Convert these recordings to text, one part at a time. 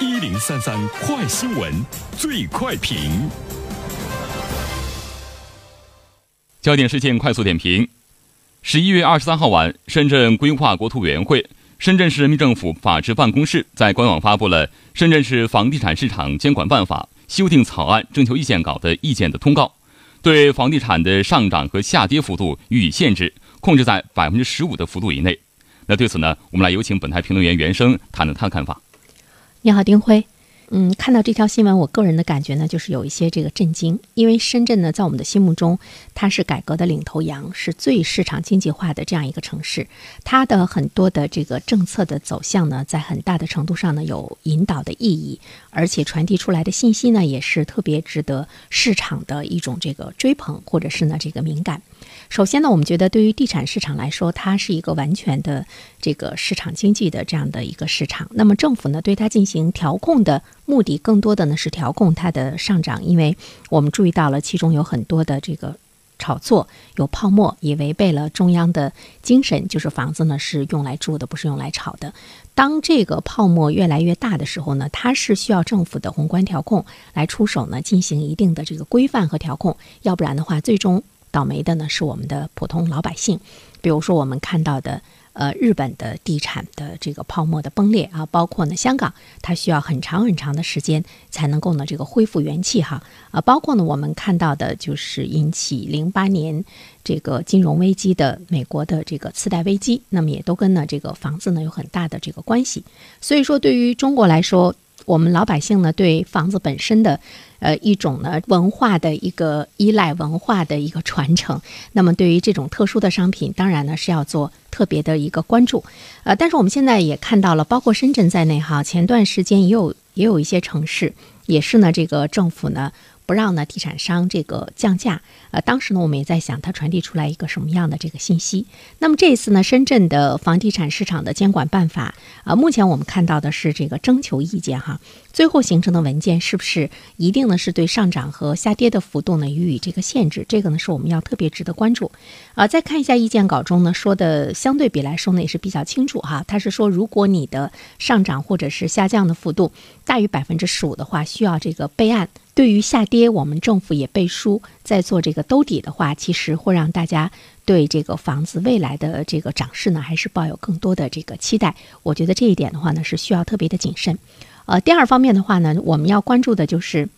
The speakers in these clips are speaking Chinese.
一零三三快新闻，最快评。焦点事件快速点评：十一月二十三号晚，深圳规划国土委员会、深圳市人民政府法制办公室在官网发布了《深圳市房地产市场监管办法》修订草案征求意见稿的意见的通告，对房地产的上涨和下跌幅度予以限制，控制在百分之十五的幅度以内。那对此呢，我们来有请本台评论员袁生谈谈他的看法。你好，丁辉。嗯，看到这条新闻，我个人的感觉呢，就是有一些这个震惊，因为深圳呢，在我们的心目中，它是改革的领头羊，是最市场经济化的这样一个城市。它的很多的这个政策的走向呢，在很大的程度上呢，有引导的意义，而且传递出来的信息呢，也是特别值得市场的一种这个追捧，或者是呢这个敏感。首先呢，我们觉得对于地产市场来说，它是一个完全的这个市场经济的这样的一个市场。那么政府呢，对它进行调控的目的，更多的呢是调控它的上涨，因为我们注意到了其中有很多的这个炒作，有泡沫，也违背了中央的精神，就是房子呢是用来住的，不是用来炒的。当这个泡沫越来越大的时候呢，它是需要政府的宏观调控来出手呢，进行一定的这个规范和调控，要不然的话，最终。倒霉的呢是我们的普通老百姓，比如说我们看到的，呃，日本的地产的这个泡沫的崩裂啊，包括呢香港，它需要很长很长的时间才能够呢这个恢复元气哈啊，包括呢我们看到的就是引起零八年这个金融危机的美国的这个次贷危机，那么也都跟呢这个房子呢有很大的这个关系，所以说对于中国来说。我们老百姓呢，对房子本身的，呃，一种呢文化的一个依赖，文化的一个传承。那么，对于这种特殊的商品，当然呢是要做特别的一个关注。呃，但是我们现在也看到了，包括深圳在内哈，前段时间也有也有一些城市，也是呢这个政府呢。不让呢地产商这个降价，呃，当时呢我们也在想，它传递出来一个什么样的这个信息？那么这一次呢，深圳的房地产市场的监管办法，啊，目前我们看到的是这个征求意见哈，最后形成的文件是不是一定呢是对上涨和下跌的幅度呢予以这个限制？这个呢是我们要特别值得关注。啊，再看一下意见稿中呢说的相对比来说呢也是比较清楚哈，他是说如果你的上涨或者是下降的幅度大于百分之十五的话，需要这个备案。对于下跌，我们政府也背书，在做这个兜底的话，其实会让大家对这个房子未来的这个涨势呢，还是抱有更多的这个期待。我觉得这一点的话呢，是需要特别的谨慎。呃，第二方面的话呢，我们要关注的就是。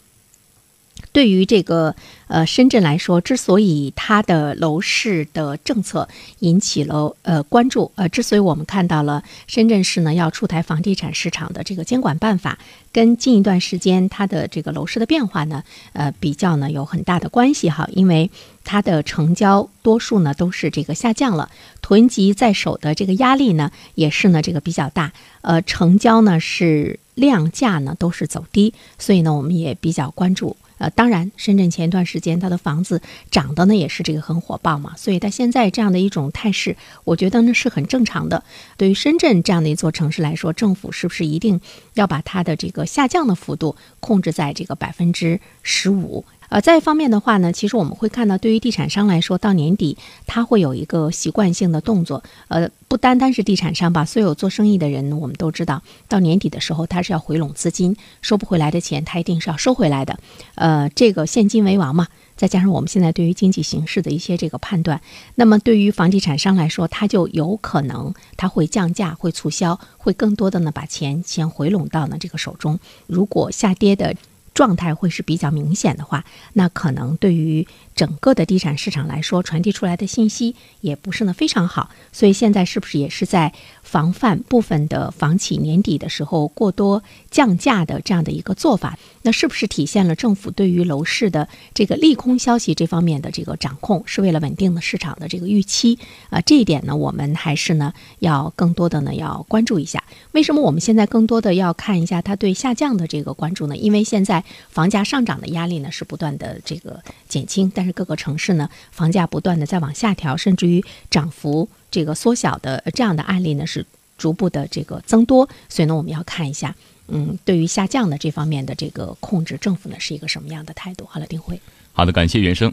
对于这个呃深圳来说，之所以它的楼市的政策引起了呃关注，呃，之所以我们看到了深圳市呢要出台房地产市场的这个监管办法，跟近一段时间它的这个楼市的变化呢，呃，比较呢有很大的关系哈，因为它的成交多数呢都是这个下降了，囤积在手的这个压力呢也是呢这个比较大，呃，成交呢是量价呢都是走低，所以呢我们也比较关注。呃，当然，深圳前一段时间它的房子涨的呢也是这个很火爆嘛，所以它现在这样的一种态势，我觉得呢是很正常的。对于深圳这样的一座城市来说，政府是不是一定要把它的这个下降的幅度控制在这个百分之十五？呃，再一方面的话呢，其实我们会看到，对于地产商来说，到年底他会有一个习惯性的动作。呃，不单单是地产商吧，所有做生意的人，我们都知道，到年底的时候他是要回笼资金，收不回来的钱他一定是要收回来的。呃，这个现金为王嘛，再加上我们现在对于经济形势的一些这个判断，那么对于房地产商来说，他就有可能他会降价、会促销、会更多的呢把钱先回笼到呢这个手中。如果下跌的。状态会是比较明显的话，那可能对于整个的地产市场来说，传递出来的信息也不是呢非常好。所以现在是不是也是在防范部分的房企年底的时候过多降价的这样的一个做法？那是不是体现了政府对于楼市的这个利空消息这方面的这个掌控，是为了稳定的市场的这个预期？啊，这一点呢，我们还是呢要更多的呢要关注一下。为什么我们现在更多的要看一下它对下降的这个关注呢？因为现在。房价上涨的压力呢是不断的这个减轻，但是各个城市呢房价不断的在往下调，甚至于涨幅这个缩小的这样的案例呢是逐步的这个增多，所以呢我们要看一下，嗯，对于下降的这方面的这个控制，政府呢是一个什么样的态度？好了，丁辉，好的，感谢袁生。